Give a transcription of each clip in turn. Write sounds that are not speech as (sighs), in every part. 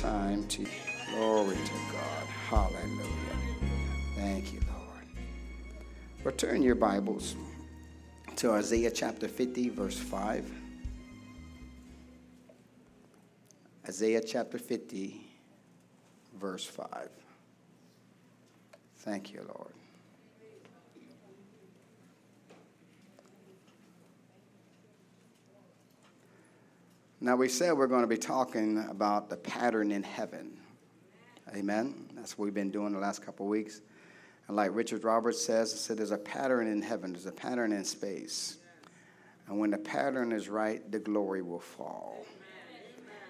time to glory to God. Hallelujah. Thank you, Lord. Return your Bibles to Isaiah chapter 50, verse 5. Isaiah chapter 50, verse 5. Thank you, Lord. Now, we said we're going to be talking about the pattern in heaven. Amen. That's what we've been doing the last couple of weeks. And like Richard Roberts says, he said there's a pattern in heaven, there's a pattern in space. And when the pattern is right, the glory will fall.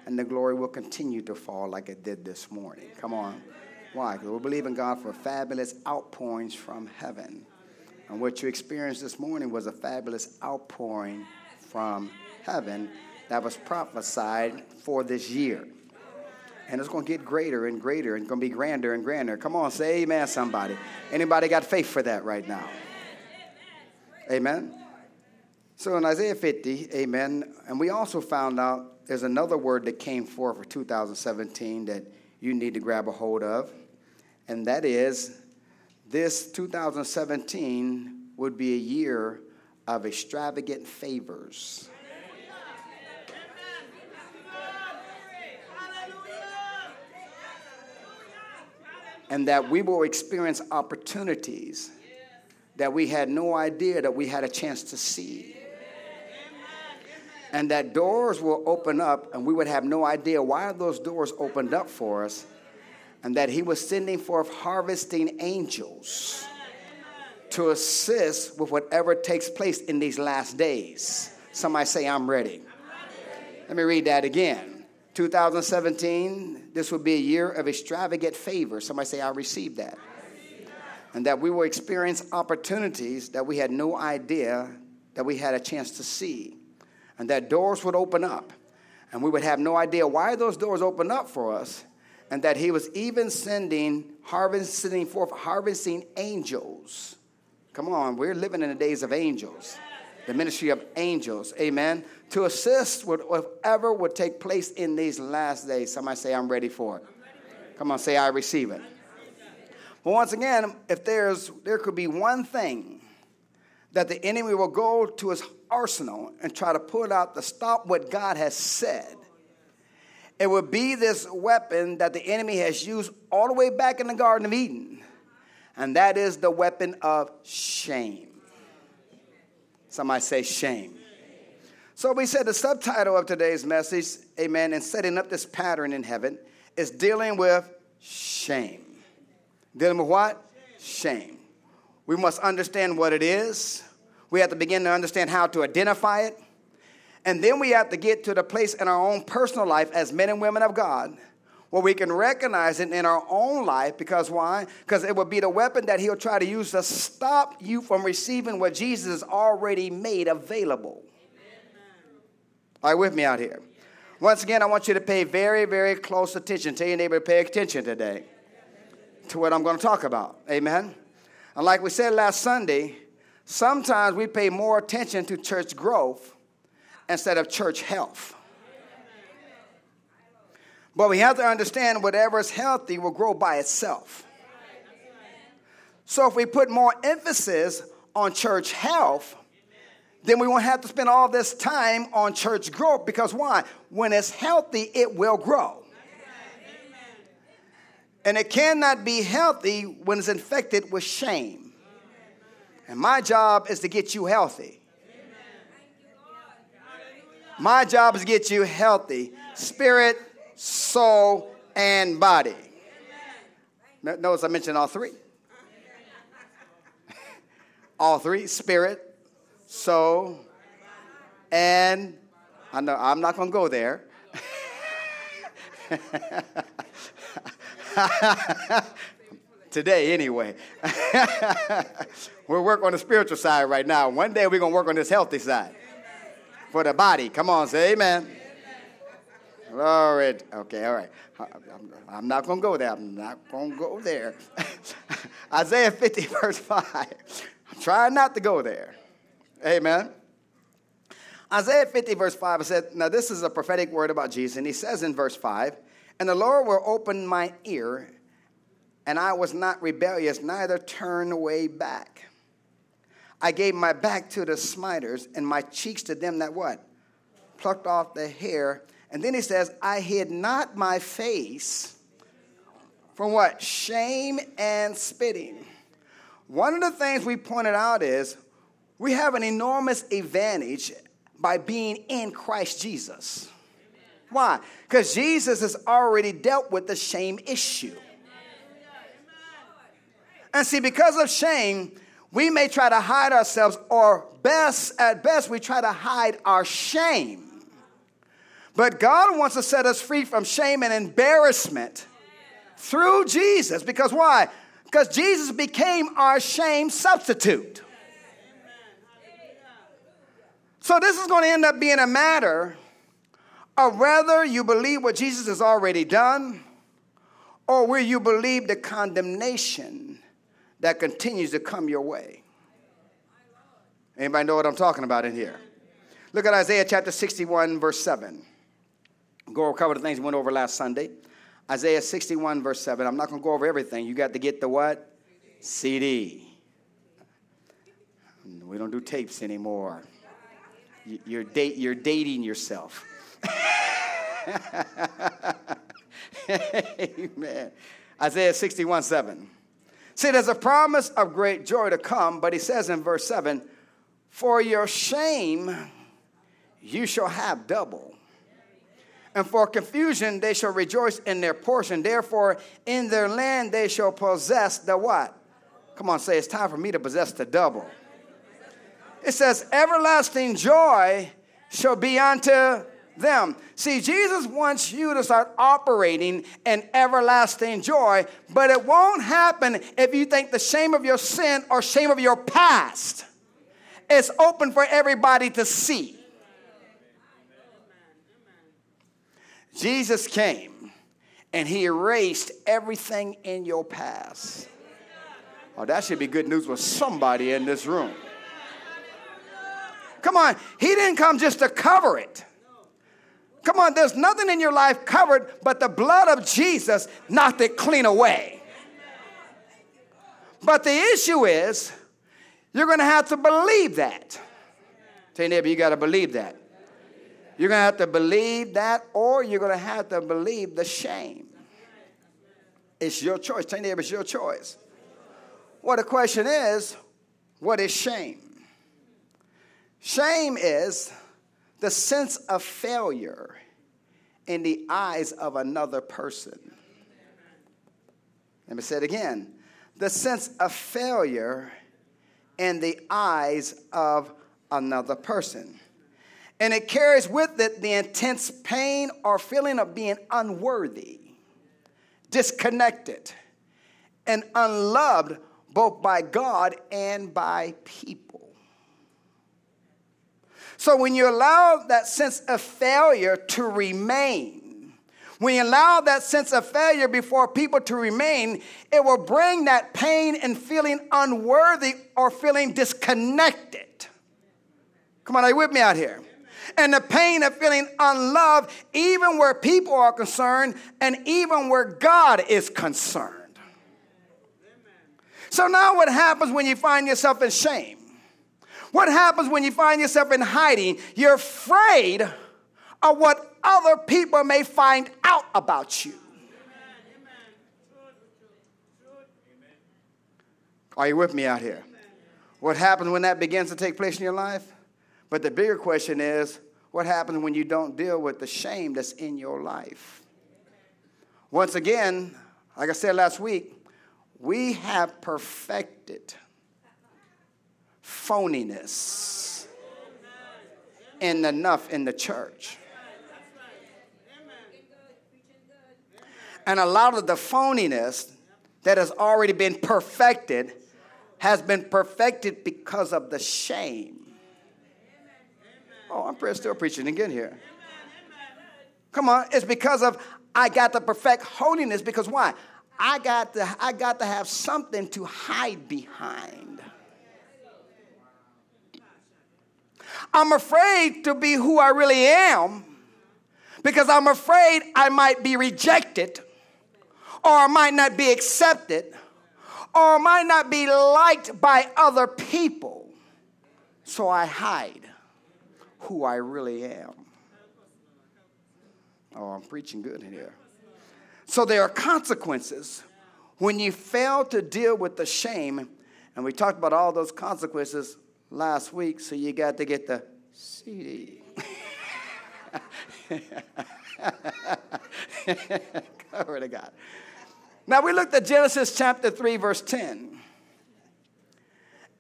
And the glory will continue to fall like it did this morning. Come on. Why? Because we believe in God for fabulous outpourings from heaven. And what you experienced this morning was a fabulous outpouring from heaven that was prophesied for this year. And it's going to get greater and greater and going to be grander and grander. Come on, say amen, somebody. Anybody got faith for that right now? Amen. So in Isaiah 50, amen, and we also found out there's another word that came forth for 2017 that you need to grab a hold of, and that is this 2017 would be a year of extravagant favors. And that we will experience opportunities that we had no idea that we had a chance to see. And that doors will open up, and we would have no idea why those doors opened up for us, and that He was sending forth harvesting angels to assist with whatever takes place in these last days. Somebody say, I'm ready. Let me read that again. 2017, this will be a year of extravagant favor. Somebody say, I received that. And that we will experience opportunities that we had no idea that we had a chance to see. And that doors would open up. And we would have no idea why those doors opened up for us. And that he was even sending, harvesting forth, harvesting angels. Come on, we're living in the days of angels the ministry of angels, amen, to assist whatever would take place in these last days. Somebody say, I'm ready for it. Come on, say, I receive it. But once again, if there's there could be one thing that the enemy will go to his arsenal and try to pull out to stop what God has said, it would be this weapon that the enemy has used all the way back in the Garden of Eden, and that is the weapon of shame. Somebody say shame. So we said the subtitle of today's message, amen, and setting up this pattern in heaven is dealing with shame. Dealing with what? Shame. We must understand what it is. We have to begin to understand how to identify it. And then we have to get to the place in our own personal life as men and women of God where we can recognize it in our own life because why? Because it will be the weapon that he'll try to use to stop you from receiving what Jesus has already made available. Are you with me out here? Once again, I want you to pay very, very close attention. Tell your neighbor to pay attention today to what I'm going to talk about. Amen. And like we said last Sunday, sometimes we pay more attention to church growth instead of church health. But we have to understand whatever is healthy will grow by itself. So if we put more emphasis on church health, then we won't have to spend all this time on church growth because why? When it's healthy, it will grow. And it cannot be healthy when it's infected with shame. And my job is to get you healthy. My job is to get you healthy. Spirit, soul, and body. Notice I mentioned all three. (laughs) all three spirit, soul, and I know I'm not going to go there. (laughs) Today, anyway. (laughs) we're working on the spiritual side right now. One day we're going to work on this healthy side for the body. Come on, say amen. Glory. Okay, all right. I'm not going to go there. I'm not going to go there. (laughs) Isaiah 50, verse 5. I'm trying not to go there. Amen. Isaiah 50, verse 5, I said, now this is a prophetic word about Jesus, and he says in verse 5, And the Lord will open my ear, and I was not rebellious, neither turned away back. I gave my back to the smiters, and my cheeks to them that what? Plucked off the hair. And then he says, I hid not my face from what? Shame and spitting. One of the things we pointed out is we have an enormous advantage by being in Christ Jesus. Why? Because Jesus has already dealt with the shame issue. And see, because of shame, we may try to hide ourselves, or best, at best, we try to hide our shame. But God wants to set us free from shame and embarrassment through Jesus. Because why? Because Jesus became our shame substitute. So this is going to end up being a matter of whether you believe what Jesus has already done or will you believe the condemnation that continues to come your way. Anybody know what I'm talking about in here? Look at Isaiah chapter 61, verse 7. Go over a couple of things we went over last Sunday. Isaiah 61, verse 7. I'm not going to go over everything. You got to get the what? CD. We don't do tapes anymore. You're, date, you're dating yourself. (laughs) Amen. Isaiah 61 7. See, there's a promise of great joy to come, but he says in verse 7 For your shame you shall have double. And for confusion they shall rejoice in their portion. Therefore, in their land they shall possess the what? Come on, say it's time for me to possess the double. It says, everlasting joy shall be unto them. See, Jesus wants you to start operating in everlasting joy, but it won't happen if you think the shame of your sin or shame of your past is open for everybody to see. Jesus came and he erased everything in your past. Oh, that should be good news for somebody in this room. Come on, he didn't come just to cover it. Come on, there's nothing in your life covered but the blood of Jesus knocked it clean away. But the issue is, you're going to have to believe that. Tell your neighbor, you got to believe that. You're going to have to believe that, or you're going to have to believe the shame. It's your choice. Tell your neighbor, it's your choice. Well, the question is, what is shame? Shame is the sense of failure in the eyes of another person. Let me say it again the sense of failure in the eyes of another person. And it carries with it the intense pain or feeling of being unworthy, disconnected, and unloved both by God and by people. So when you allow that sense of failure to remain, when you allow that sense of failure before people to remain, it will bring that pain and feeling unworthy or feeling disconnected. Come on, are you with me out here? And the pain of feeling unloved, even where people are concerned and even where God is concerned. So now, what happens when you find yourself in shame? What happens when you find yourself in hiding? You're afraid of what other people may find out about you. Are you with me out here? What happens when that begins to take place in your life? But the bigger question is what happens when you don't deal with the shame that's in your life? Once again, like I said last week, we have perfected phoniness and enough in the church. And a lot of the phoniness that has already been perfected has been perfected because of the shame. Oh, I'm still preaching again here. Come on, it's because of I got to perfect holiness because why? I got to I got to have something to hide behind. I'm afraid to be who I really am because I'm afraid I might be rejected, or I might not be accepted, or I might not be liked by other people. So I hide who I really am. Oh, I'm preaching good here. So there are consequences when you fail to deal with the shame. And we talked about all those consequences last week, so you got to get the CD. (laughs) Glory to God. Now we looked at Genesis chapter 3, verse 10.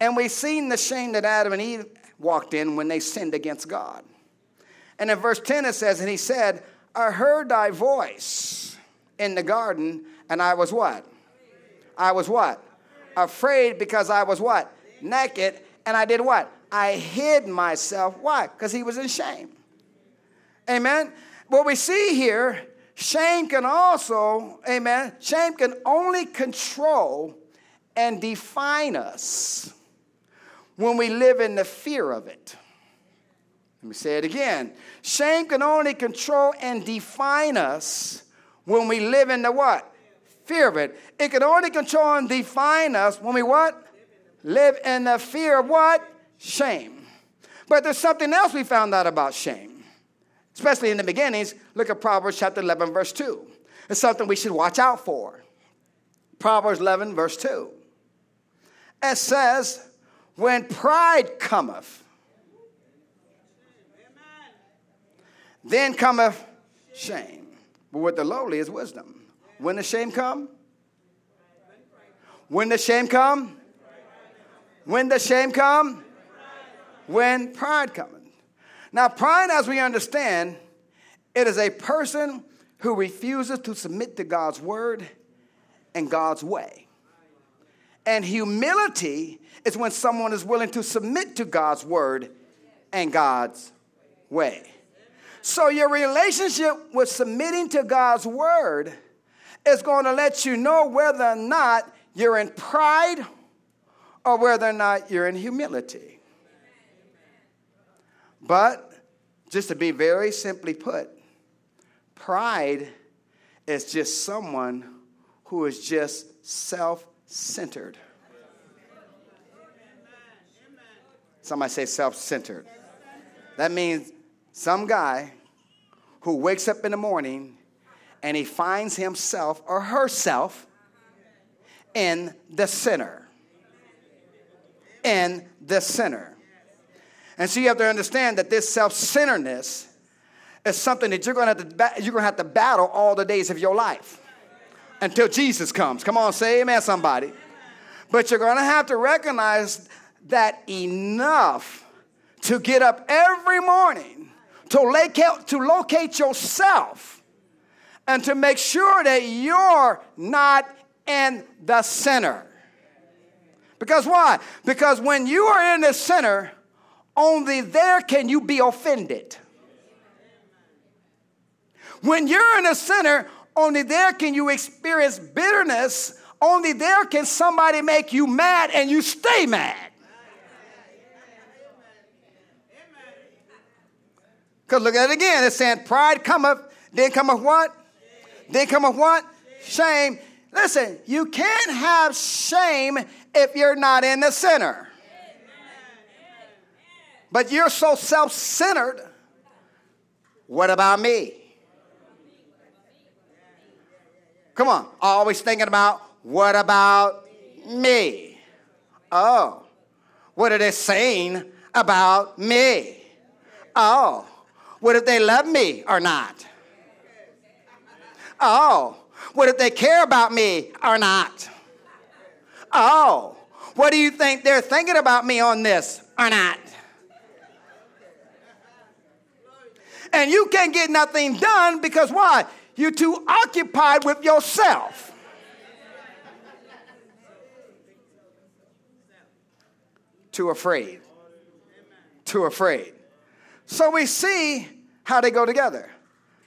And we seen the shame that Adam and Eve walked in when they sinned against God. And in verse 10 it says, And he said, I heard thy voice in the garden, and I was what? I was what? Afraid because I was what? Naked, and I did what? I hid myself. Why? Because he was in shame. Amen. What we see here, shame can also, amen, shame can only control and define us when we live in the fear of it. Let me say it again. Shame can only control and define us when we live in the what? Fear of it. It can only control and define us when we what? Live in the fear of what? Shame. But there's something else we found out about shame. Especially in the beginnings. Look at Proverbs chapter 11, verse 2. It's something we should watch out for. Proverbs 11, verse 2. It says, When pride cometh, Then cometh shame. But with the lowly is wisdom. When the shame come? When the shame come? When the shame come? When pride cometh. Now, pride, as we understand, it is a person who refuses to submit to God's word and God's way. And humility is when someone is willing to submit to God's word and God's way. So, your relationship with submitting to God's word is going to let you know whether or not you're in pride or whether or not you're in humility. But, just to be very simply put, pride is just someone who is just self centered. Somebody say self centered. That means some guy who wakes up in the morning and he finds himself or herself in the center. In the center. And so you have to understand that this self centeredness is something that you're going, to have to, you're going to have to battle all the days of your life until Jesus comes. Come on, say amen, somebody. But you're going to have to recognize that enough to get up every morning to locate, to locate yourself and to make sure that you're not in the center. Because why? Because when you are in the center, only there can you be offended. When you're in the center, only there can you experience bitterness. Only there can somebody make you mad and you stay mad. Because look at it again. It's saying pride cometh, then cometh what? Then cometh what? Shame. Listen, you can't have shame if you're not in the center. But you're so self centered. What about me? Come on, always thinking about what about me? Oh, what are they saying about me? Oh, what if they love me or not? Oh, what if they care about me or not? Oh, what do you think they're thinking about me on this or not? And you can't get nothing done because why? You're too occupied with yourself. Too afraid. Too afraid. So we see how they go together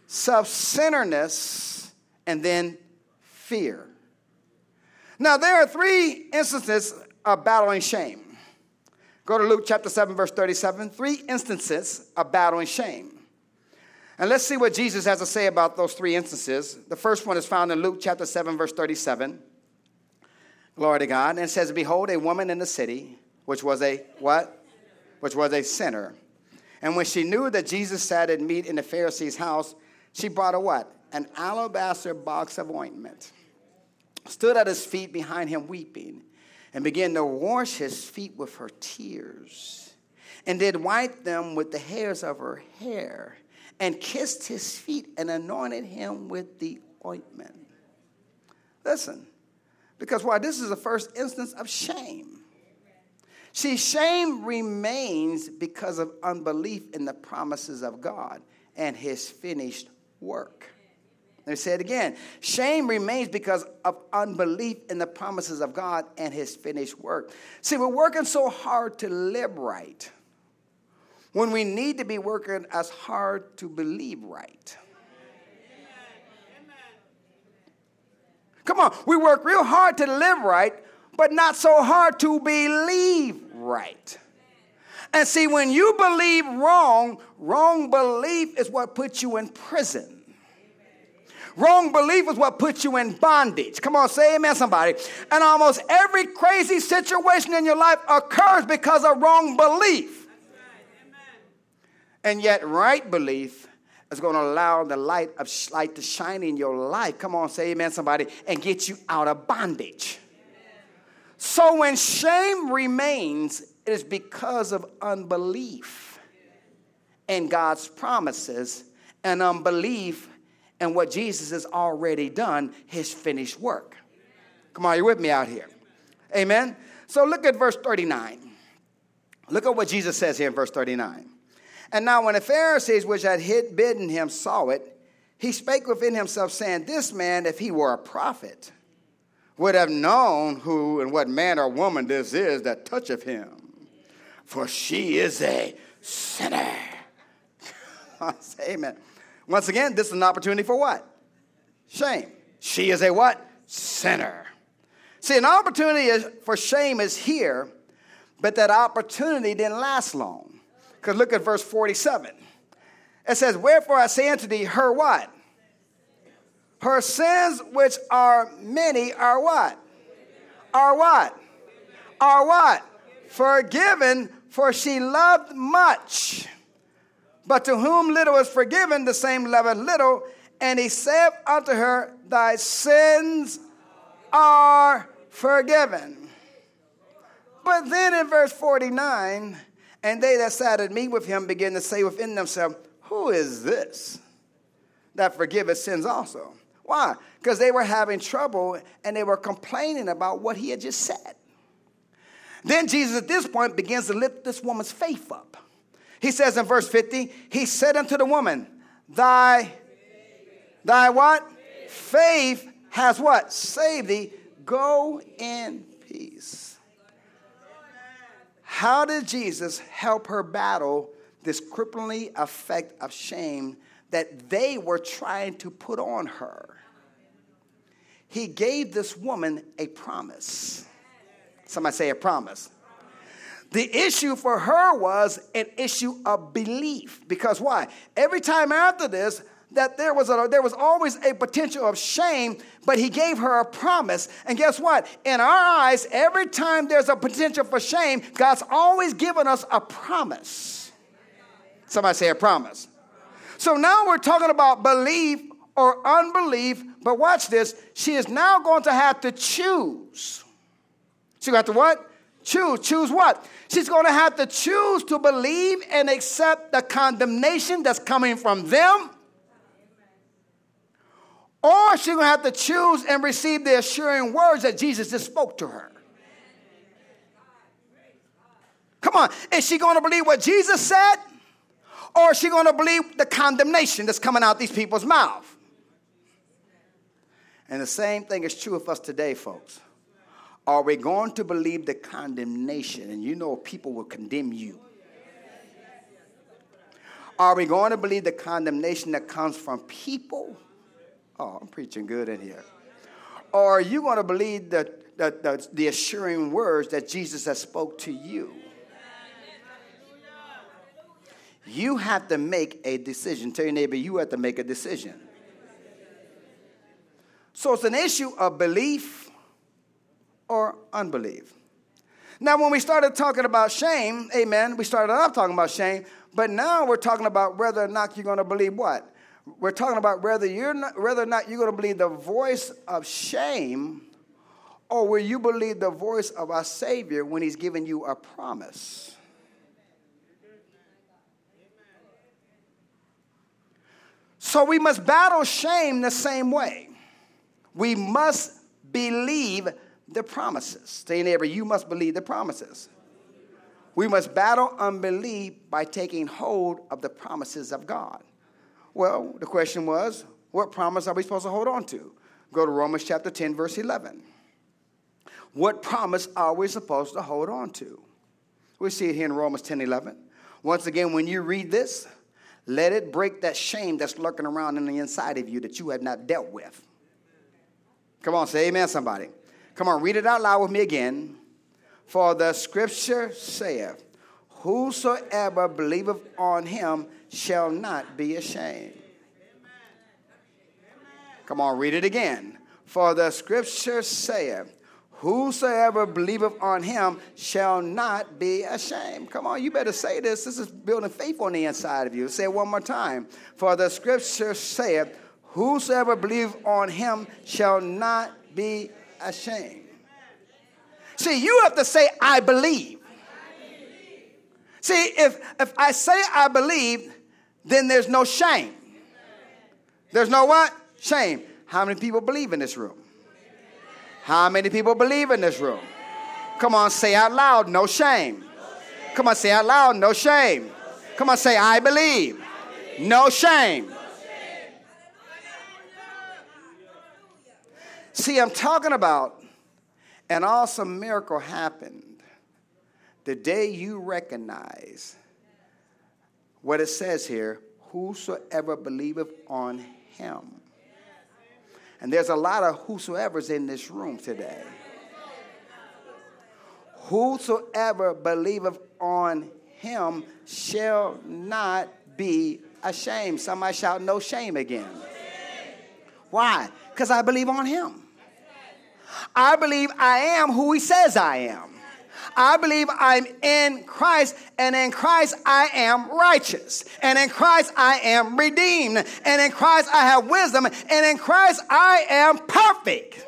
self centeredness and then fear. Now, there are three instances of battling shame. Go to Luke chapter 7, verse 37. Three instances of battling shame. And let's see what Jesus has to say about those three instances. The first one is found in Luke chapter 7, verse 37. Glory to God. And it says, Behold, a woman in the city, which was a what? Which was a sinner. And when she knew that Jesus sat at meat in the Pharisee's house, she brought a what? An alabaster box of ointment. Stood at his feet behind him weeping, and began to wash his feet with her tears, and did wipe them with the hairs of her hair and kissed his feet and anointed him with the ointment. Listen, because why? This is the first instance of shame. See, shame remains because of unbelief in the promises of God and his finished work. Let me say it again. Shame remains because of unbelief in the promises of God and his finished work. See, we're working so hard to live right when we need to be working as hard to believe right. Come on, we work real hard to live right, but not so hard to believe right. And see, when you believe wrong, wrong belief is what puts you in prison. Wrong belief is what puts you in bondage. Come on, say amen, somebody. And almost every crazy situation in your life occurs because of wrong belief. And yet, right belief is going to allow the light of light to shine in your life. Come on, say amen, somebody, and get you out of bondage. Amen. So when shame remains, it is because of unbelief in God's promises and unbelief in what Jesus has already done, his finished work. Come on, you're with me out here? Amen. So look at verse 39. Look at what Jesus says here in verse 39. And now, when the Pharisees which had hid, bidden him saw it, he spake within himself, saying, This man, if he were a prophet, would have known who and what man or woman this is that toucheth him, for she is a sinner. (laughs) Amen. Once again, this is an opportunity for what? Shame. She is a what? Sinner. See, an opportunity for shame is here, but that opportunity didn't last long. Because look at verse 47. It says, Wherefore I say unto thee, her what? Her sins, which are many, are what? Are what? Are what? Forgiven, for she loved much. But to whom little is forgiven, the same loveth little. And he saith unto her, Thy sins are forgiven. But then in verse 49, and they that sat at meat with him began to say within themselves, Who is this that forgiveth sins also? Why? Because they were having trouble and they were complaining about what he had just said. Then Jesus at this point begins to lift this woman's faith up. He says in verse 50, He said unto the woman, Thy, thy what? Faith has what? Saved thee. Go in peace. How did Jesus help her battle this crippling effect of shame that they were trying to put on her? He gave this woman a promise. Somebody say a promise. The issue for her was an issue of belief. Because why? Every time after this, that there was, a, there was always a potential of shame, but he gave her a promise. And guess what? In our eyes, every time there's a potential for shame, God's always given us a promise. Somebody say a promise. So now we're talking about belief or unbelief, but watch this. She is now going to have to choose. She got to what? Choose. Choose what? She's going to have to choose to believe and accept the condemnation that's coming from them or she's going to have to choose and receive the assuring words that Jesus just spoke to her. Come on, is she going to believe what Jesus said? Or is she going to believe the condemnation that's coming out these people's mouth? And the same thing is true of us today, folks. Are we going to believe the condemnation? And you know people will condemn you. Are we going to believe the condemnation that comes from people? Oh, I'm preaching good in here. Or are you going to believe the, the, the, the assuring words that Jesus has spoke to you? You have to make a decision. Tell your neighbor, you have to make a decision. So it's an issue of belief or unbelief. Now, when we started talking about shame, amen, we started off talking about shame, but now we're talking about whether or not you're going to believe what? We're talking about whether, you're not, whether or not you're going to believe the voice of shame or will you believe the voice of our Savior when He's giving you a promise? So we must battle shame the same way. We must believe the promises. Say, neighbor, you must believe the promises. We must battle unbelief by taking hold of the promises of God. Well, the question was, what promise are we supposed to hold on to? Go to Romans chapter 10, verse 11. What promise are we supposed to hold on to? We see it here in Romans 10, 11. Once again, when you read this, let it break that shame that's lurking around in the inside of you that you have not dealt with. Come on, say amen, somebody. Come on, read it out loud with me again. For the scripture saith, Whosoever believeth on him shall not be ashamed. Come on, read it again. For the scripture saith, Whosoever believeth on him shall not be ashamed. Come on, you better say this. This is building faith on the inside of you. Say it one more time. For the scripture saith, Whosoever believeth on him shall not be ashamed. See, you have to say, I believe. See, if, if I say I believe, then there's no shame. There's no what? Shame. How many people believe in this room? How many people believe in this room? Come on, say out loud, no shame. Come on, say out loud, no shame. Come on, say, I believe. No shame. See, I'm talking about an awesome miracle happened the day you recognize what it says here whosoever believeth on him. And there's a lot of whosoever's in this room today. Whosoever believeth on him shall not be ashamed. Somebody shout, no shame again. Why? Because I believe on him. I believe I am who he says I am. I believe I'm in Christ, and in Christ I am righteous, and in Christ I am redeemed, and in Christ I have wisdom, and in Christ I am perfect.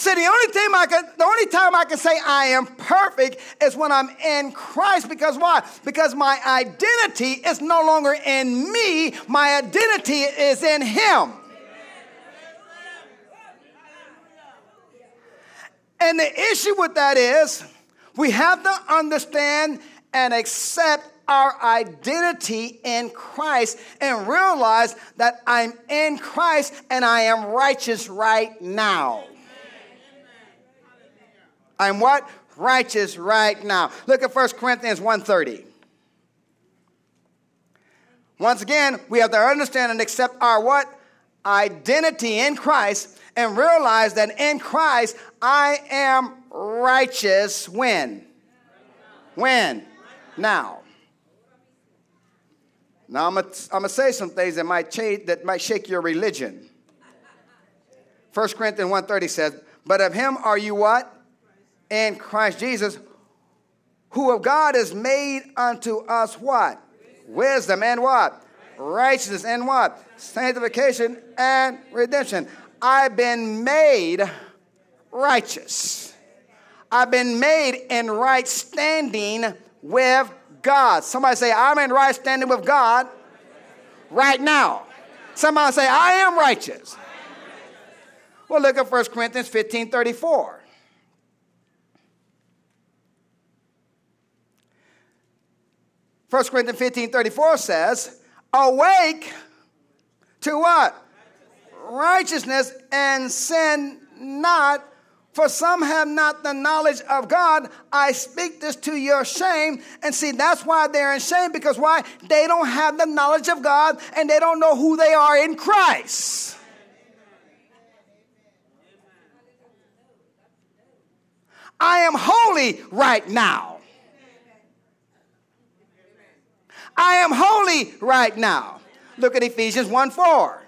See, the only time I can, the only time I can say I am perfect is when I'm in Christ. Because why? Because my identity is no longer in me. My identity is in Him. And the issue with that is we have to understand and accept our identity in Christ and realize that I'm in Christ and I am righteous right now. I'm what? Righteous right now. Look at 1 Corinthians 1:30. Once again, we have to understand and accept our what? Identity in Christ and realize that in Christ I am righteous when? When? Now. Now I'm to say some things that might, change, that might shake your religion. 1 Corinthians 1.30 says, But of him are you what? In Christ Jesus, who of God is made unto us what? Wisdom and what? Righteousness and what? Sanctification and redemption. I've been made righteous. I've been made in right standing with God. Somebody say, I'm in right standing with God right now. Somebody say, I am righteous. Well, look at 1 Corinthians 15 34. First Corinthians 15 34 says, Awake to what? Righteousness and sin not, for some have not the knowledge of God. I speak this to your shame. And see, that's why they're in shame because why? They don't have the knowledge of God and they don't know who they are in Christ. I am holy right now. I am holy right now. Look at Ephesians 1 4.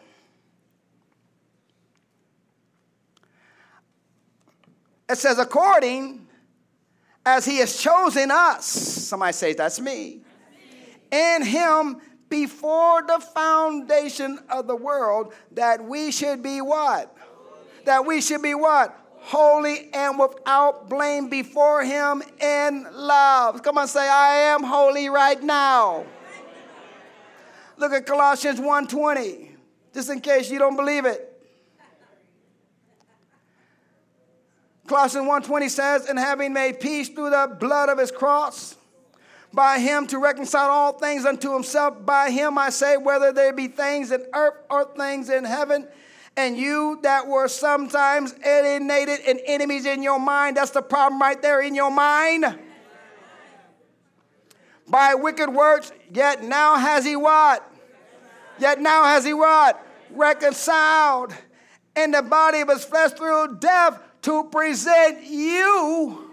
It says, according as he has chosen us. Somebody say, That's me. In him before the foundation of the world, that we should be what? That we should be what? Holy and without blame before him in love. Come on, say, I am holy right now. Look at Colossians 1:20, just in case you don't believe it. Colossians 1:20 says, "And having made peace through the blood of his cross, by him to reconcile all things unto himself, by him I say, whether there be things in earth or things in heaven, and you that were sometimes alienated and enemies in your mind, that's the problem right there in your mind. By wicked works, yet now has he what? Yet now has he what? Reconciled in the body of his flesh through death to present you,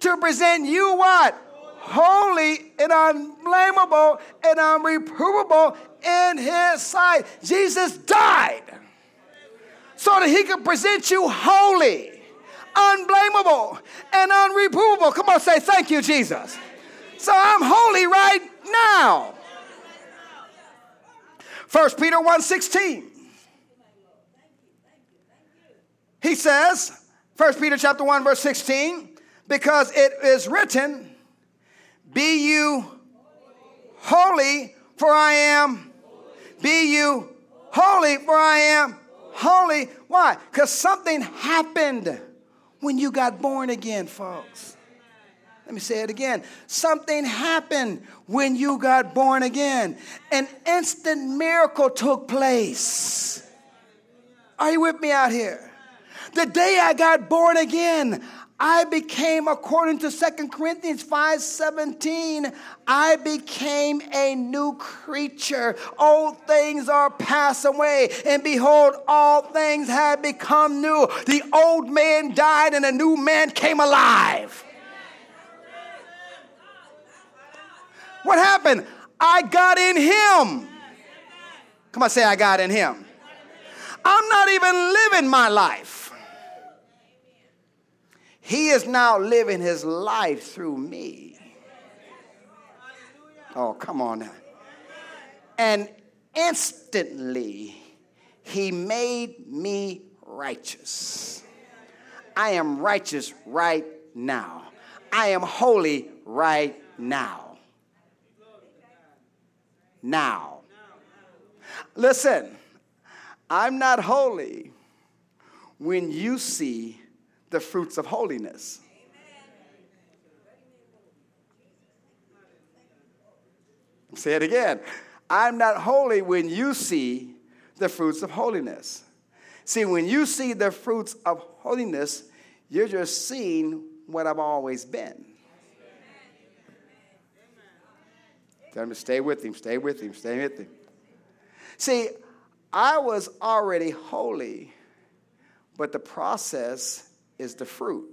to present you what? Holy and unblameable and unreprovable in his sight. Jesus died so that he could present you holy, unblameable, and unreprovable. Come on, say thank you, Jesus. So I'm holy right now. 1 Peter 1 16. He says, 1 Peter chapter 1, verse 16, because it is written, Be you holy, for I am. Be you holy, for I am holy. Why? Because something happened when you got born again, folks. Let me say it again. Something happened when you got born again. An instant miracle took place. Are you with me out here? The day I got born again, I became, according to Second Corinthians 5 17, I became a new creature. Old things are passed away, and behold, all things have become new. The old man died, and a new man came alive. What happened? I got in him. Come on, say, I got in him. I'm not even living my life. He is now living his life through me. Oh, come on now. And instantly, he made me righteous. I am righteous right now. I am holy right now. Now. Listen, I'm not holy when you see the fruits of holiness. Say it again. I'm not holy when you see the fruits of holiness. See, when you see the fruits of holiness, you're just seeing what I've always been. Tell him stay with him, stay with him, stay with him. See, I was already holy, but the process is the fruit.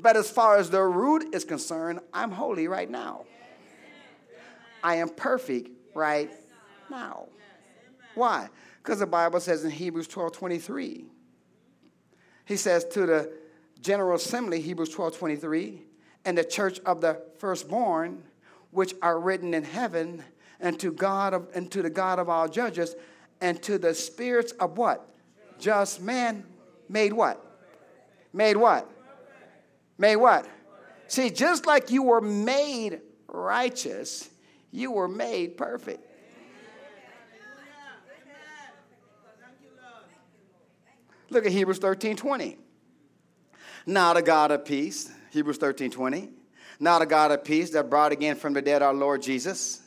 But as far as the root is concerned, I'm holy right now. I am perfect right now. Why? Because the Bible says in Hebrews 12 23, he says to the General Assembly, Hebrews 12 23, and the church of the firstborn, which are written in heaven, and to God of, and to the God of all judges, and to the spirits of what? Just man made what? Made what? Made what? See, just like you were made righteous, you were made perfect. Look at Hebrews 13 20. Now the God of peace, Hebrews 13 20. Now the God of peace that brought again from the dead our Lord Jesus,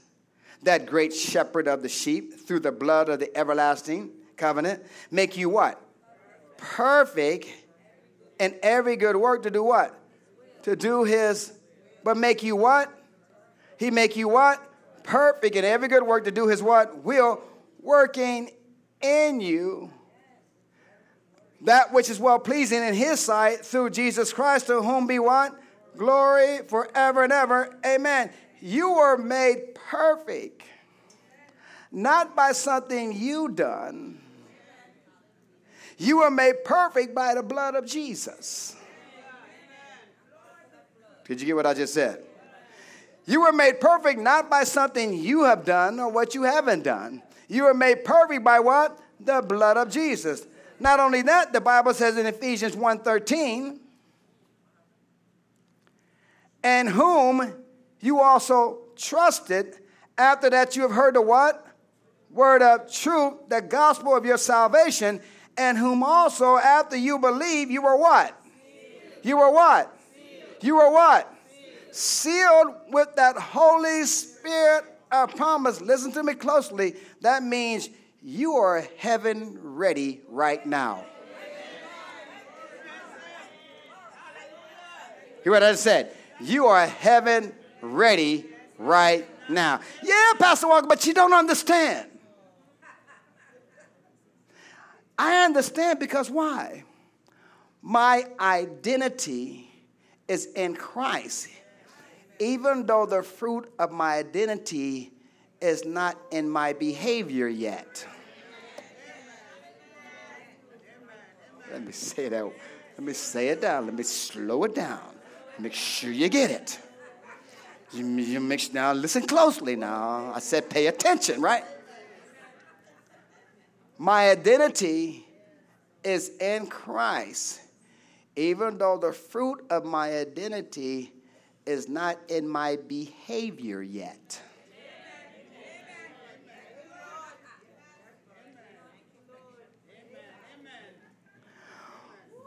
that great shepherd of the sheep, through the blood of the everlasting covenant, make you what? Perfect in every good work to do what? To do his, but make you what? He make you what? Perfect in every good work to do his what? Will, working in you that which is well pleasing in his sight through Jesus Christ, to whom be what? glory forever and ever. Amen. You were made perfect, not by something you done. You were made perfect by the blood of Jesus. Did you get what I just said? You were made perfect not by something you have done or what you haven't done. You were made perfect by what? The blood of Jesus. Not only that, the Bible says in Ephesians 1:13, and whom you also trusted after that you have heard the what? Word of truth, the gospel of your salvation, and whom also after you believe you were what? You were what? You were what? Sealed with that Holy Spirit of promise. Listen to me closely. That means you are heaven ready right now. Hear what I said? You are heaven ready right now. Yeah, Pastor Walker, but you don't understand. I understand because why? My identity is in Christ, even though the fruit of my identity is not in my behavior yet. Let me say that. Let me say it down. Let me slow it down. Make sure you get it. You, you make, now listen closely now. I said pay attention, right? My identity is in Christ, even though the fruit of my identity is not in my behavior yet.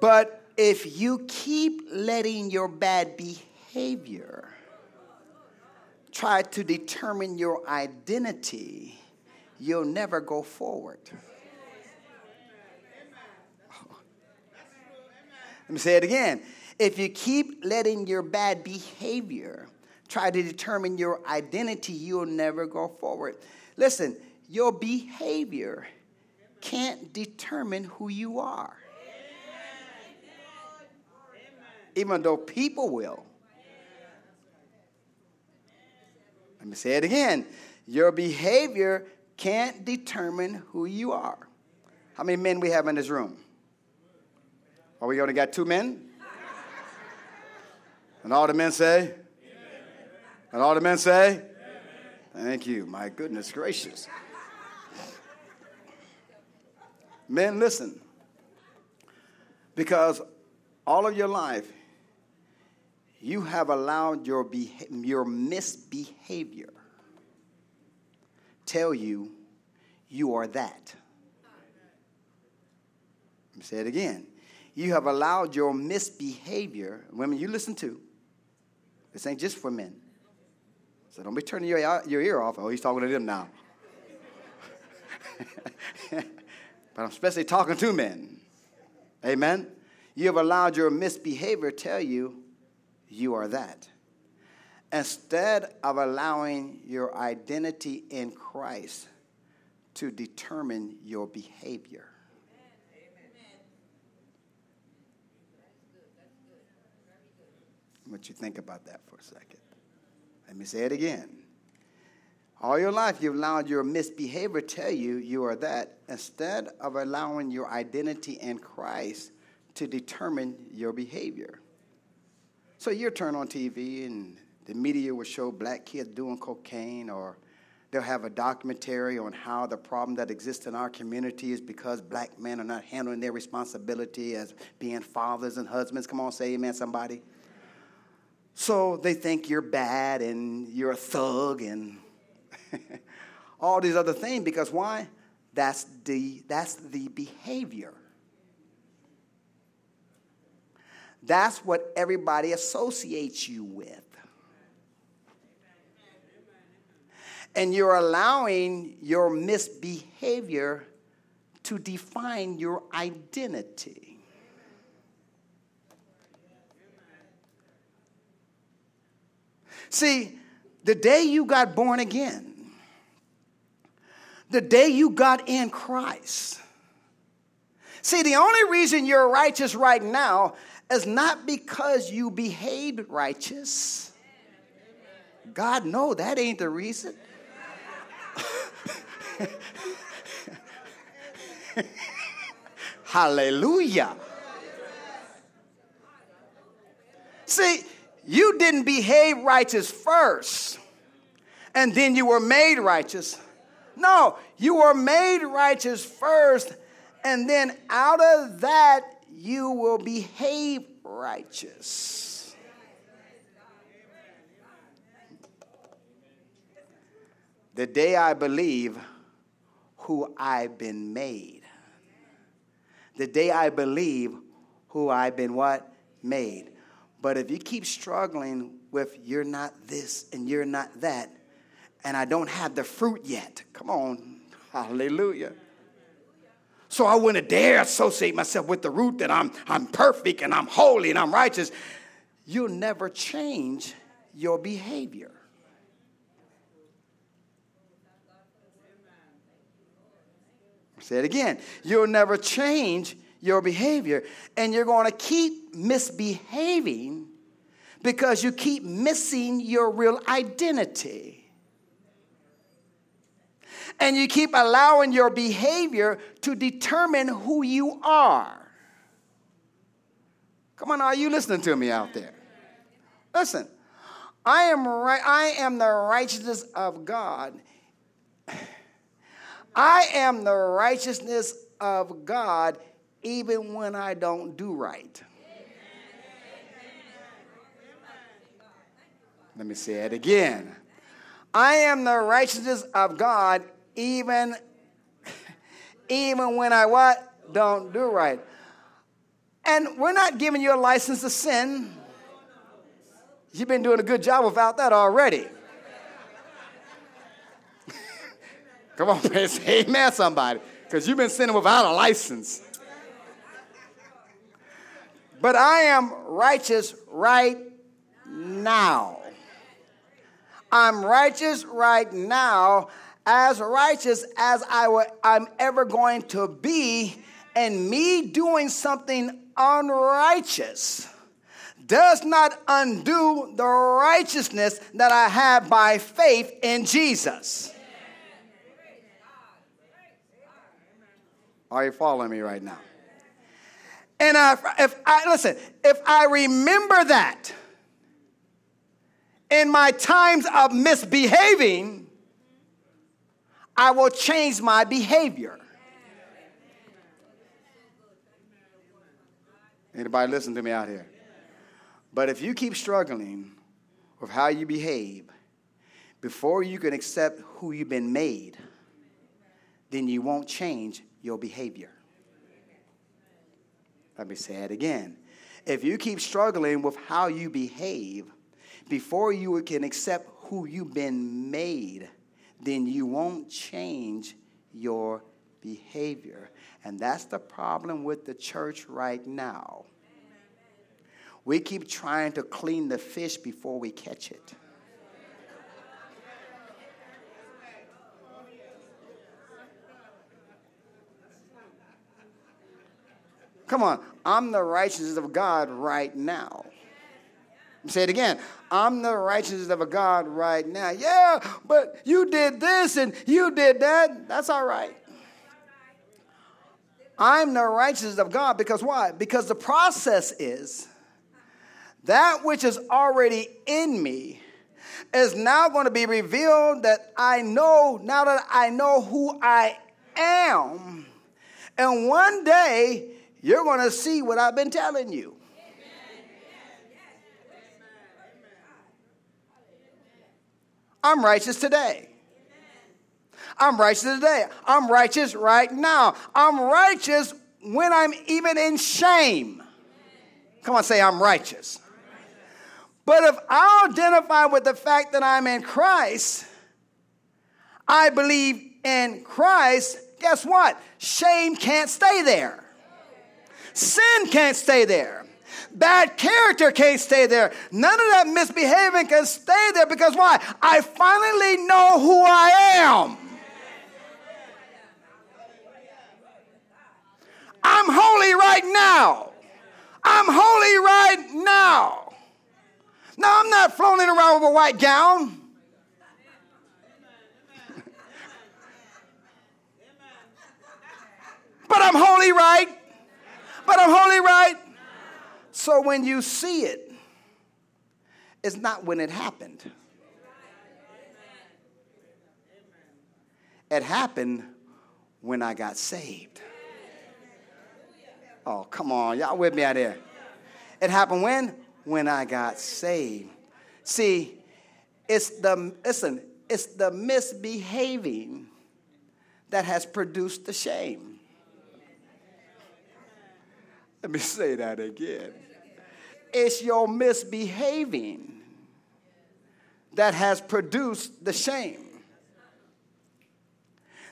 But if you keep letting your bad behavior try to determine your identity, you'll never go forward. Let me say it again. If you keep letting your bad behavior try to determine your identity, you'll never go forward. Listen, your behavior can't determine who you are even though people will. Let me say it again. Your behavior can't determine who you are. How many men we have in this room? Are we only got two men? And all the men say? And all the men say? Thank you. My goodness gracious. Men, listen. Because all of your life, you have allowed your, beha- your misbehavior tell you you are that. Let me say it again. You have allowed your misbehavior, women, you listen to, this ain't just for men. So don't be turning your, your ear off. Oh, he's talking to them now. (laughs) but I'm especially talking to men. Amen. You have allowed your misbehavior tell you you are that. Instead of allowing your identity in Christ to determine your behavior. What you think about that for a second? Let me say it again. All your life, you've allowed your misbehavior tell you you are that instead of allowing your identity in Christ to determine your behavior. So you turn on TV and the media will show black kids doing cocaine or they'll have a documentary on how the problem that exists in our community is because black men are not handling their responsibility as being fathers and husbands. Come on, say amen, somebody. So they think you're bad and you're a thug and (laughs) all these other things because why? That's the, that's the behavior. That's what everybody associates you with. And you're allowing your misbehavior to define your identity. See, the day you got born again, the day you got in Christ, see, the only reason you're righteous right now is not because you behaved righteous. God, no, that ain't the reason. (laughs) Hallelujah. See, you didn't behave righteous first and then you were made righteous. No, you were made righteous first and then out of that you will behave righteous. The day I believe who I've been made. The day I believe who I've been what? Made. But if you keep struggling with you're not this and you're not that, and I don't have the fruit yet, come on, (laughs) hallelujah. So I wouldn't dare associate myself with the root that I'm, I'm perfect and I'm holy and I'm righteous. You'll never change your behavior. Say it again. You'll never change your behavior. And you're going to keep misbehaving because you keep missing your real identity. And you keep allowing your behavior to determine who you are. Come on, are you listening to me out there? Listen, I am right, I am the righteousness of God (sighs) I am the righteousness of God even when I don't do right. Let me say it again. I am the righteousness of God even (laughs) even when I what? Don't do right. And we're not giving you a license to sin. You've been doing a good job without that already. (laughs) Come on, man, (laughs) say amen, somebody, because you've been sinning without a license. But I am righteous right now. I'm righteous right now, as righteous as I w- I'm ever going to be, and me doing something unrighteous does not undo the righteousness that I have by faith in Jesus. Are you following me right now? And I, if I listen, if I remember that in my times of misbehaving, I will change my behavior. Anybody listen to me out here? But if you keep struggling with how you behave before you can accept who you've been made, then you won't change your behavior. Let me say it again. If you keep struggling with how you behave before you can accept who you've been made, then you won't change your behavior. And that's the problem with the church right now. We keep trying to clean the fish before we catch it. Come on, I'm the righteousness of God right now. Say it again. I'm the righteousness of God right now. Yeah, but you did this and you did that. That's all right. I'm the righteousness of God because why? Because the process is that which is already in me is now going to be revealed that I know, now that I know who I am. And one day, you're going to see what I've been telling you. I'm righteous today. I'm righteous today. I'm righteous right now. I'm righteous when I'm even in shame. Come on, say, I'm righteous. But if I identify with the fact that I'm in Christ, I believe in Christ, guess what? Shame can't stay there. Sin can't stay there. Bad character can't stay there. None of that misbehaving can stay there because why? I finally know who I am. I'm holy right now. I'm holy No, I'm not floating around with a white gown. (laughs) but I'm holy, right? But I'm holy, right? So when you see it, it's not when it happened. It happened when I got saved. Oh, come on. Y'all with me out there? It happened when? When I got saved. See, it's the, listen, it's the misbehaving that has produced the shame. Let me say that again. It's your misbehaving that has produced the shame,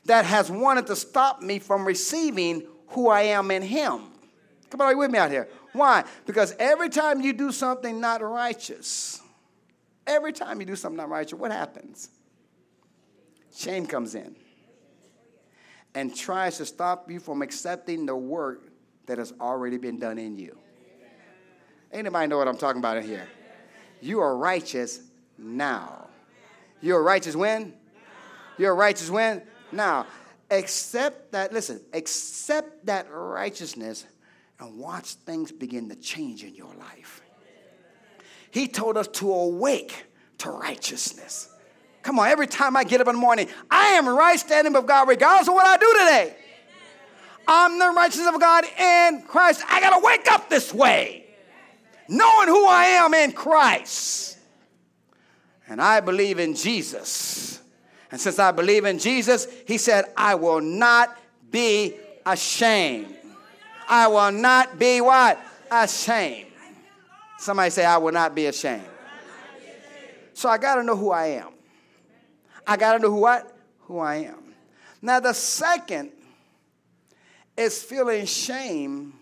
that has wanted to stop me from receiving who I am in Him. Come on, you with me out here? Why? Because every time you do something not righteous, every time you do something not righteous, what happens? Shame comes in and tries to stop you from accepting the work that has already been done in you. Anybody know what I'm talking about in here? You are righteous now. You're righteous when? You're righteous when? Now. Accept that, listen, accept that righteousness and watch things begin to change in your life. He told us to awake to righteousness. Come on, every time I get up in the morning, I am right standing with God regardless of what I do today. I'm the righteousness of God in Christ. I got to wake up this way, knowing who I am in Christ. And I believe in Jesus. And since I believe in Jesus, he said, I will not be ashamed. I will not be what? Ashamed. Somebody say, I will not be ashamed. So I got to know who I am. I got to know who what? Who I am. Now, the second is feeling shame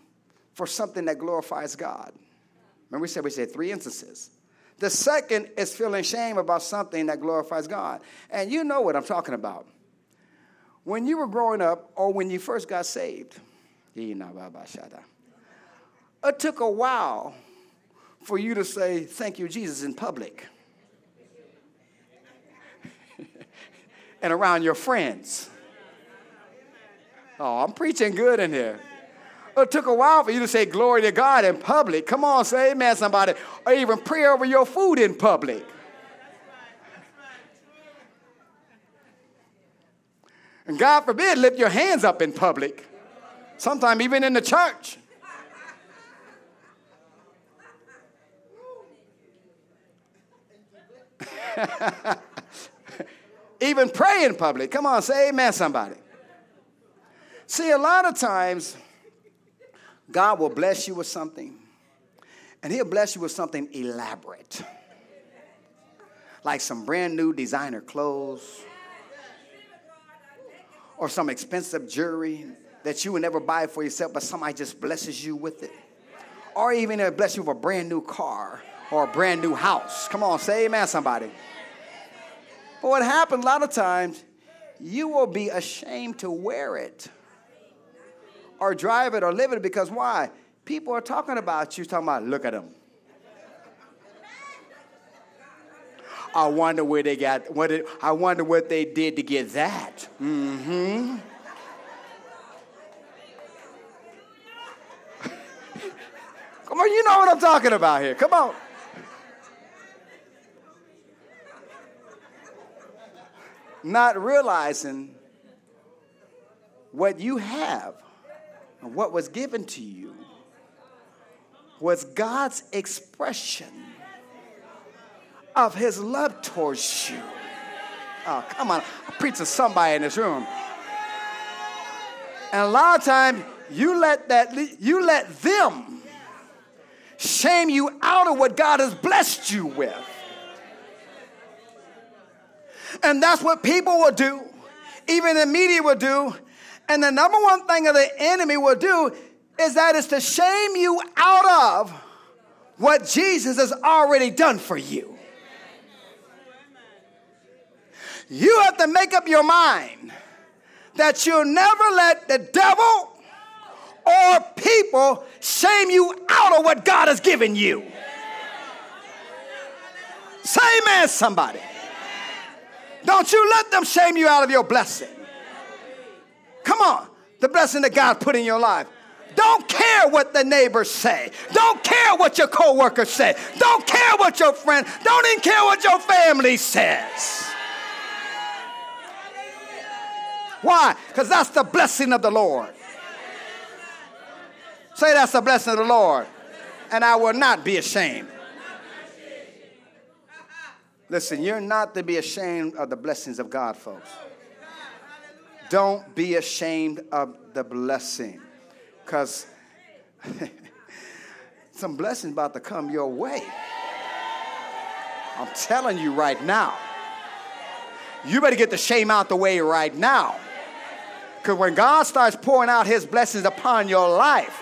for something that glorifies God. Remember, we said we said three instances. The second is feeling shame about something that glorifies God. And you know what I'm talking about. When you were growing up or when you first got saved, it took a while for you to say, Thank you, Jesus, in public (laughs) and around your friends. Oh, I'm preaching good in here. It took a while for you to say glory to God in public. Come on, say amen, somebody. Or even pray over your food in public. And God forbid, lift your hands up in public. Sometimes even in the church. (laughs) even pray in public. Come on, say amen, somebody. See, a lot of times, God will bless you with something, and He'll bless you with something elaborate, like some brand new designer clothes, or some expensive jewelry that you would never buy for yourself, but somebody just blesses you with it. Or even bless you with a brand new car or a brand new house. Come on, say amen, somebody. But what happens a lot of times, you will be ashamed to wear it or drive it or live it because why? People are talking about you, talking about, look at them. I wonder where they got what it, I wonder what they did to get that. Mm-hmm. (laughs) Come on, you know what I'm talking about here. Come on. Not realizing what you have and what was given to you was God's expression of his love towards you. Oh, come on. I'm preaching somebody in this room. And a lot of times you let that you let them shame you out of what God has blessed you with. And that's what people will do. Even the media will do. And the number one thing that the enemy will do is that is to shame you out of what Jesus has already done for you. You have to make up your mind that you'll never let the devil or people shame you out of what God has given you. Say amen, somebody. Don't you let them shame you out of your blessing. Come on, the blessing that God put in your life. Don't care what the neighbors say. Don't care what your coworkers say. Don't care what your friend. Don't even care what your family says. Why? Because that's the blessing of the Lord. Say that's the blessing of the Lord. And I will not be ashamed. Listen, you're not to be ashamed of the blessings of God, folks. Don't be ashamed of the blessing. Because (laughs) some blessings about to come your way. I'm telling you right now. You better get the shame out the way right now. Because when God starts pouring out his blessings upon your life,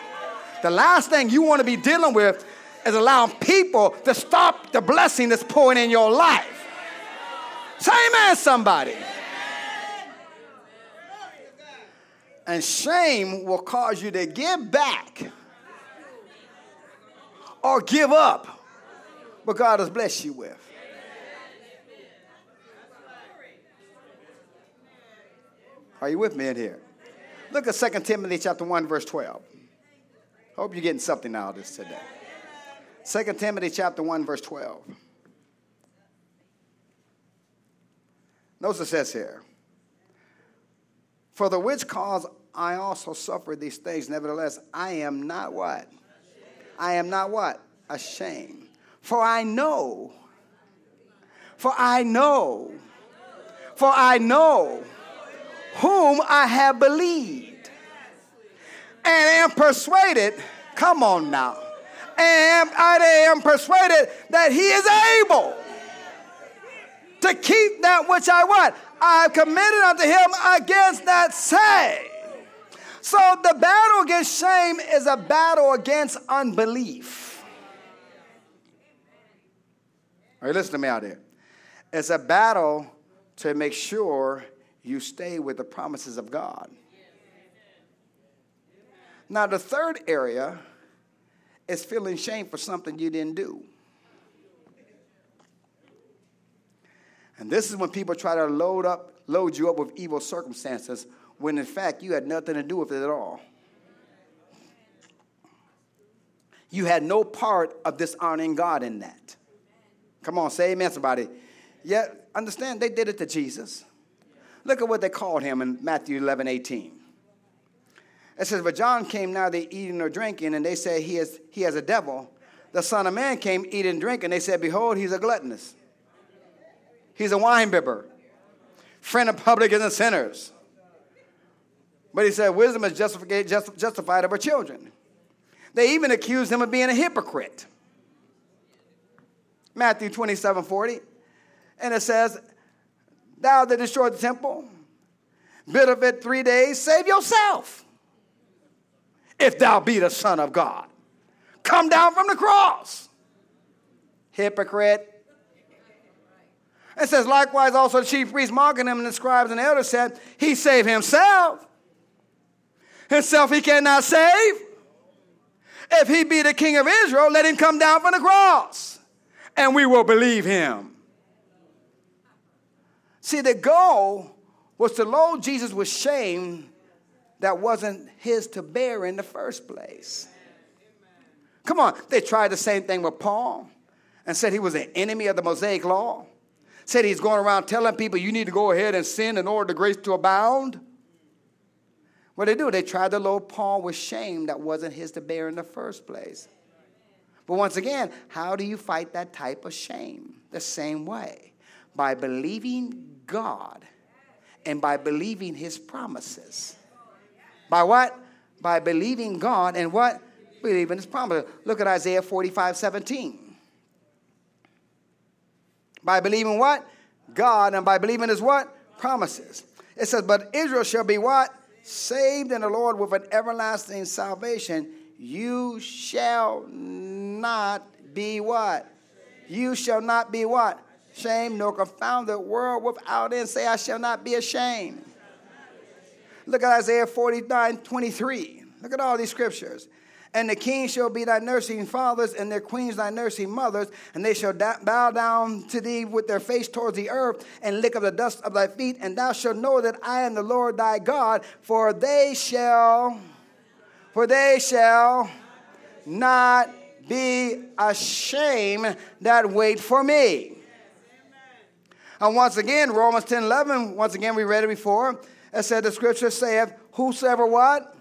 the last thing you want to be dealing with is allowing people to stop the blessing that's pouring in your life. Say amen, somebody. And shame will cause you to give back or give up what God has blessed you with. Are you with me in here? Look at 2 Timothy chapter 1, verse 12. Hope you're getting something out of this today. 2 Timothy chapter 1, verse 12. Notice it says here. For the which cause I also suffer these things, nevertheless, I am not what? I am not what? Ashamed. For I know, for I know, for I know whom I have believed and am persuaded, come on now, and I am persuaded that he is able to keep that which I want. I have committed unto him against that same. So the battle against shame is a battle against unbelief. All right, listen to me out here. It's a battle to make sure you stay with the promises of God. Now, the third area is feeling shame for something you didn't do. And this is when people try to load up, load you up with evil circumstances when in fact you had nothing to do with it at all. You had no part of dishonoring God in that. Come on, say amen, somebody. Yet, understand, they did it to Jesus. Look at what they called him in Matthew 11, 18. It says, But John came neither eating or drinking, and they said, He has, he has a devil. The Son of Man came eating and drinking. They said, Behold, he's a gluttonous. He's a wine bibber, friend of publicans and sinners. But he said, Wisdom is justified, justified of her children. They even accused him of being a hypocrite. Matthew 27 40. And it says, Thou that destroyed the temple, build of it three days, save yourself. If thou be the Son of God, come down from the cross. Hypocrite. It says, likewise, also the chief priests mocking him, and the scribes and the elders said, He saved himself. Himself he cannot save. If he be the king of Israel, let him come down from the cross, and we will believe him. See, the goal was to load Jesus with shame that wasn't his to bear in the first place. Come on, they tried the same thing with Paul and said he was an enemy of the Mosaic law. Said he's going around telling people you need to go ahead and sin in order for grace to abound. What they do? They tried to load Paul with shame that wasn't his to bear in the first place. But once again, how do you fight that type of shame? The same way by believing God and by believing his promises. By what? By believing God and what? Believing his promises. Look at Isaiah 45 17. By believing what? God, and by believing his what? Promises. It says, But Israel shall be what? Saved in the Lord with an everlasting salvation. You shall not be what? You shall not be what? shame, nor confound the world without end. Say, I shall not be ashamed. Look at Isaiah 49 23. Look at all these scriptures. And the kings shall be thy nursing fathers, and their queens thy nursing mothers, and they shall bow down to thee with their face towards the earth, and lick up the dust of thy feet, and thou shalt know that I am the Lord thy God, for they shall, for they shall not be ashamed that wait for me. And once again, Romans 10 11, once again, we read it before. It said, The scripture saith, Whosoever what?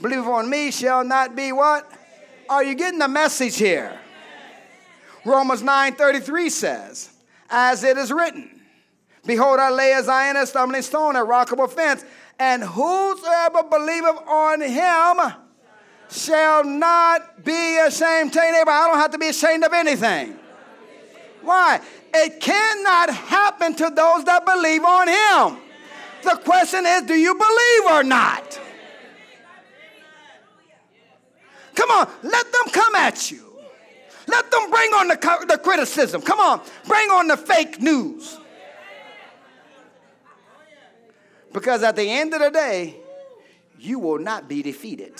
Believe on me shall not be what? Are you getting the message here? Romans 9:33 says, As it is written, Behold, I lay a Zion a stumbling stone, a rock of offense, and whosoever believeth on him shall not be ashamed. Tell your neighbor, I don't have to be ashamed of anything. Why? It cannot happen to those that believe on Him. The question is, do you believe or not? Come on, let them come at you. Let them bring on the, the criticism. Come on, bring on the fake news. Because at the end of the day, you will not be defeated.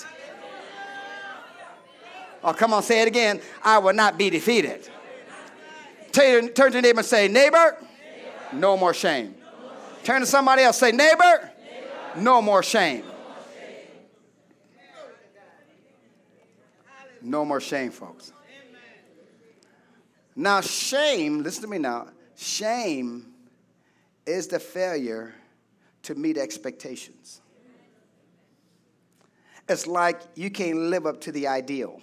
Oh, come on, say it again. I will not be defeated. Turn, turn to your neighbor and say, neighbor, no more shame. Turn to somebody else, say, neighbor, no more shame. No more shame, folks. Now, shame, listen to me now. Shame is the failure to meet expectations. It's like you can't live up to the ideal.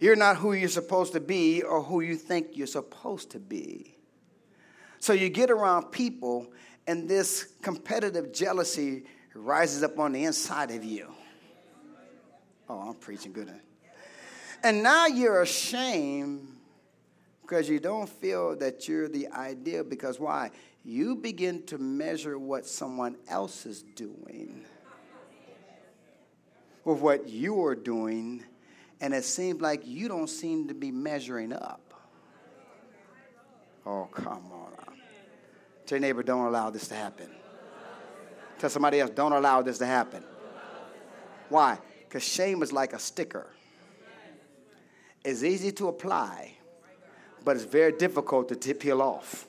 You're not who you're supposed to be or who you think you're supposed to be. So you get around people, and this competitive jealousy rises up on the inside of you. Oh, I'm preaching good. And now you're ashamed because you don't feel that you're the ideal. Because why? You begin to measure what someone else is doing with what you're doing and it seems like you don't seem to be measuring up. Oh, come on. Tell your neighbor, don't allow this to happen. Tell somebody else, don't allow this to happen. Why? Because shame is like a sticker. It's easy to apply, but it's very difficult to peel off.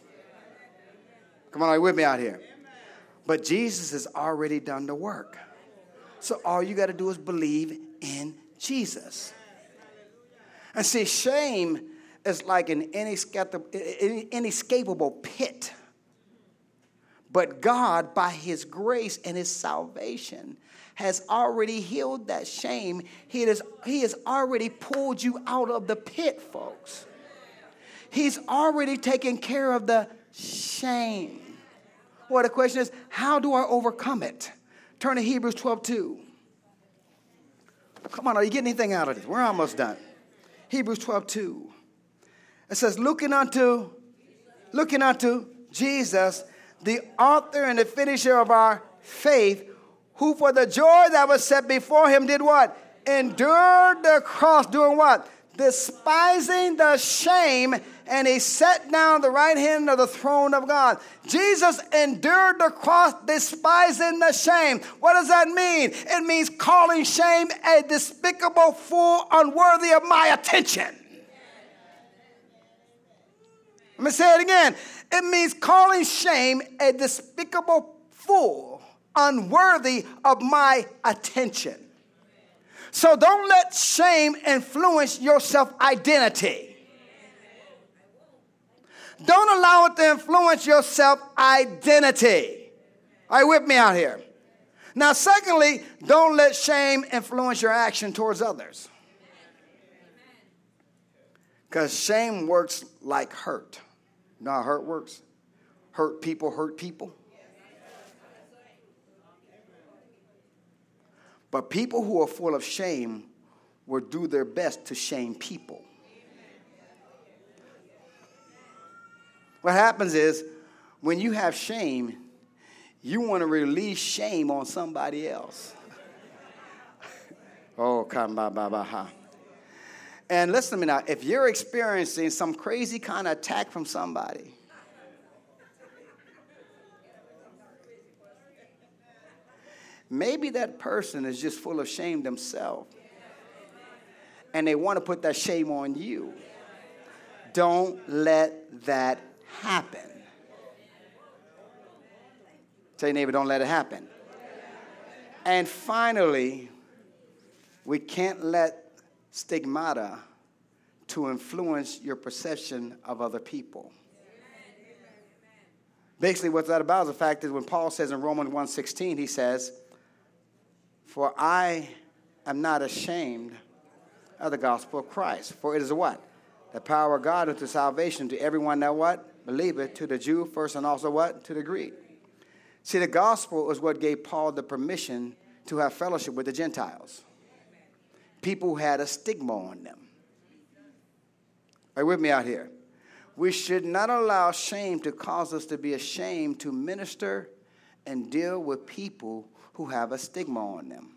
Come on, are you with me out here? But Jesus has already done the work. So all you got to do is believe in Jesus. And see, shame is like an inescapable pit. But God, by His grace and His salvation, has already healed that shame. He has, he has already pulled you out of the pit, folks. He's already taken care of the shame. Well, the question is, how do I overcome it? Turn to Hebrews 12 2. Come on, are you getting anything out of this? We're almost done. Hebrews 12, 2. It says, looking unto, looking unto Jesus, the author and the finisher of our faith, who for the joy that was set before him did what? Endured the cross, doing what? Despising the shame, and he sat down the right hand of the throne of God. Jesus endured the cross, despising the shame. What does that mean? It means calling shame a despicable fool, unworthy of my attention. Let me say it again. It means calling shame a despicable fool, unworthy of my attention. So don't let shame influence your self identity. Don't allow it to influence your self identity. Are you with me out here? Now, secondly, don't let shame influence your action towards others. Because shame works like hurt. Know how hurt works? Hurt people hurt people. But people who are full of shame will do their best to shame people. What happens is when you have shame, you want to release shame on somebody else. (laughs) oh, come ba ba ba ha. And listen to me now, if you're experiencing some crazy kind of attack from somebody, maybe that person is just full of shame themselves. And they want to put that shame on you. Don't let that happen. Tell your neighbor, don't let it happen. And finally, we can't let stigmata to influence your perception of other people. Basically, what's that about is the fact that when Paul says in Romans 1.16, he says, For I am not ashamed of the gospel of Christ. For it is what? The power of God unto salvation to everyone that what? Believeth, to the Jew first and also what? To the Greek. See, the gospel is what gave Paul the permission to have fellowship with the Gentiles. People who had a stigma on them. Are you with me out here? We should not allow shame to cause us to be ashamed to minister and deal with people who have a stigma on them.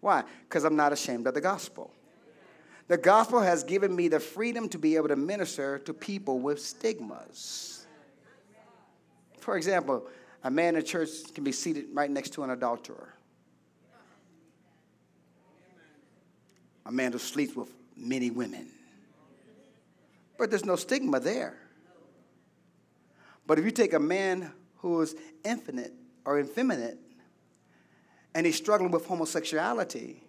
Why? Because I'm not ashamed of the gospel. The gospel has given me the freedom to be able to minister to people with stigmas. For example, a man in church can be seated right next to an adulterer. A man who sleeps with many women. But there's no stigma there. But if you take a man who is infinite or effeminate and he's struggling with homosexuality,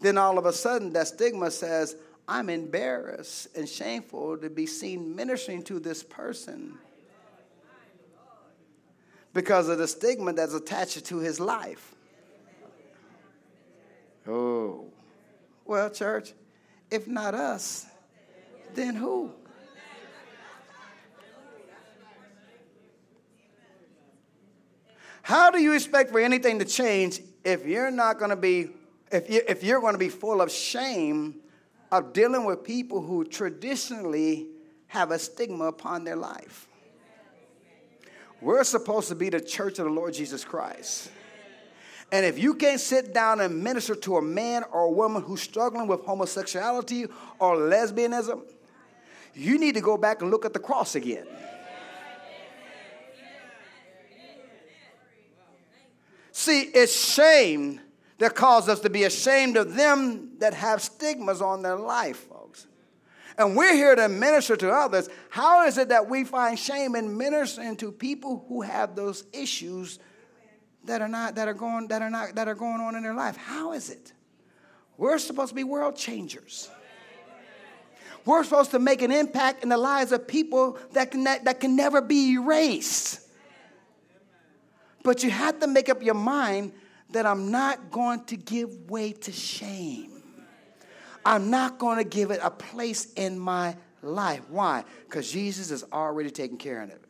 then all of a sudden that stigma says, I'm embarrassed and shameful to be seen ministering to this person because of the stigma that's attached to his life. Oh, well, church, if not us, then who? How do you expect for anything to change if you're not going to be, if, you, if you're going to be full of shame of dealing with people who traditionally have a stigma upon their life? We're supposed to be the church of the Lord Jesus Christ. And if you can't sit down and minister to a man or a woman who's struggling with homosexuality or lesbianism, you need to go back and look at the cross again. See, it's shame that causes us to be ashamed of them that have stigmas on their life, folks. And we're here to minister to others. How is it that we find shame in ministering to people who have those issues that are not that are going that are not that are going on in their life? How is it? We're supposed to be world changers. We're supposed to make an impact in the lives of people that can, that, that can never be erased. But you have to make up your mind that I'm not going to give way to shame. I'm not going to give it a place in my life. Why? Because Jesus is already taking care of it.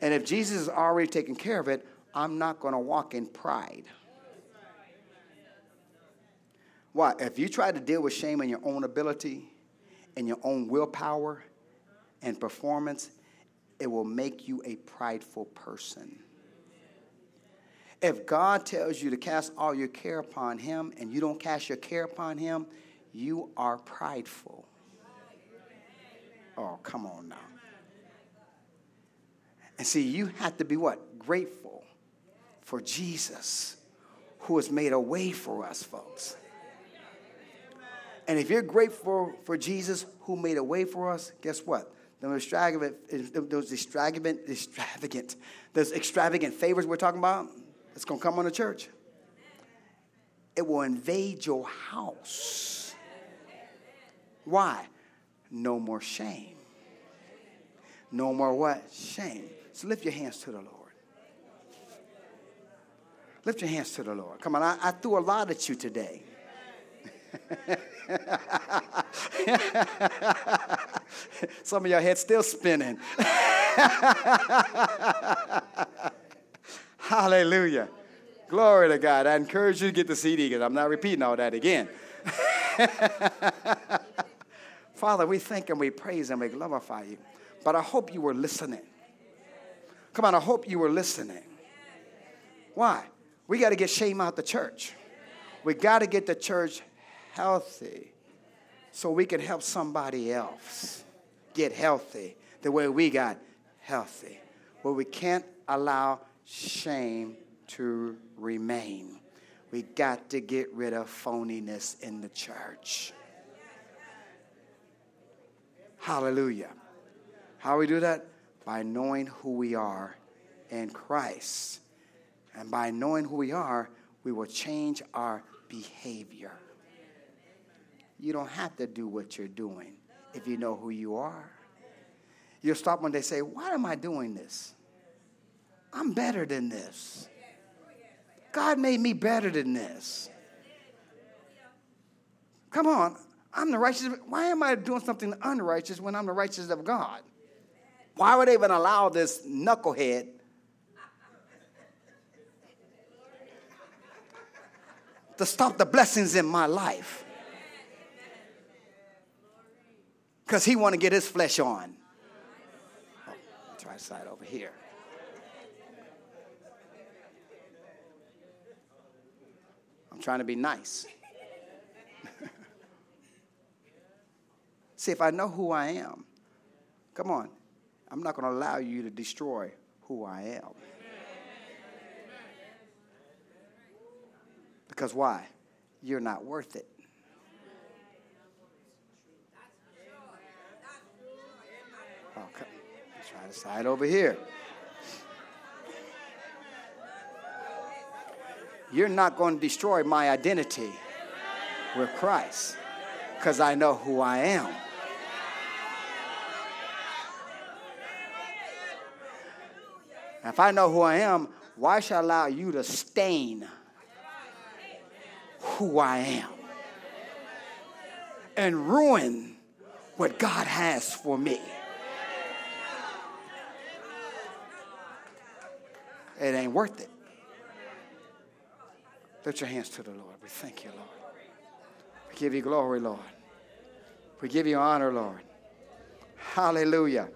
And if Jesus is already taking care of it, I'm not going to walk in pride. Why? If you try to deal with shame in your own ability, and your own willpower and performance, it will make you a prideful person. If God tells you to cast all your care upon Him and you don't cast your care upon Him, you are prideful. Oh, come on now. And see, you have to be what? Grateful for Jesus who has made a way for us, folks. And if you're grateful for Jesus who made a way for us, guess what? Those extravagant, those extravagant, extravagant, those extravagant favors we're talking about, it's going to come on the church. It will invade your house. Why? No more shame. No more what? Shame. So lift your hands to the Lord. Lift your hands to the Lord. Come on, I, I threw a lot at you today. (laughs) Some of your heads still spinning. (laughs) Hallelujah. Glory to God. I encourage you to get the CD because I'm not repeating all that again. (laughs) Father, we thank and we praise and we glorify you. But I hope you were listening. Come on, I hope you were listening. Why? We got to get shame out the church. We got to get the church healthy so we can help somebody else get healthy the way we got healthy. But we can't allow shame to remain. We got to get rid of phoniness in the church. Hallelujah. How we do that? By knowing who we are in Christ. And by knowing who we are, we will change our behavior. You don't have to do what you're doing if you know who you are. You'll stop when they say, Why am I doing this? I'm better than this. God made me better than this. Come on, I'm the righteous. Why am I doing something unrighteous when I'm the righteous of God? Why would they even allow this knucklehead to stop the blessings in my life? Because he want to get his flesh on. Oh, try side over here. I'm trying to be nice. (laughs) See, if I know who I am, come on, I'm not going to allow you to destroy who I am. Because why? You're not worth it. Come. Try to side over here. You're not going to destroy my identity with Christ because I know who I am. If I know who I am, why should I allow you to stain who I am and ruin what God has for me? It ain't worth it. Lift your hands to the Lord. We thank you, Lord. We give you glory, Lord. We give you honor, Lord. Hallelujah.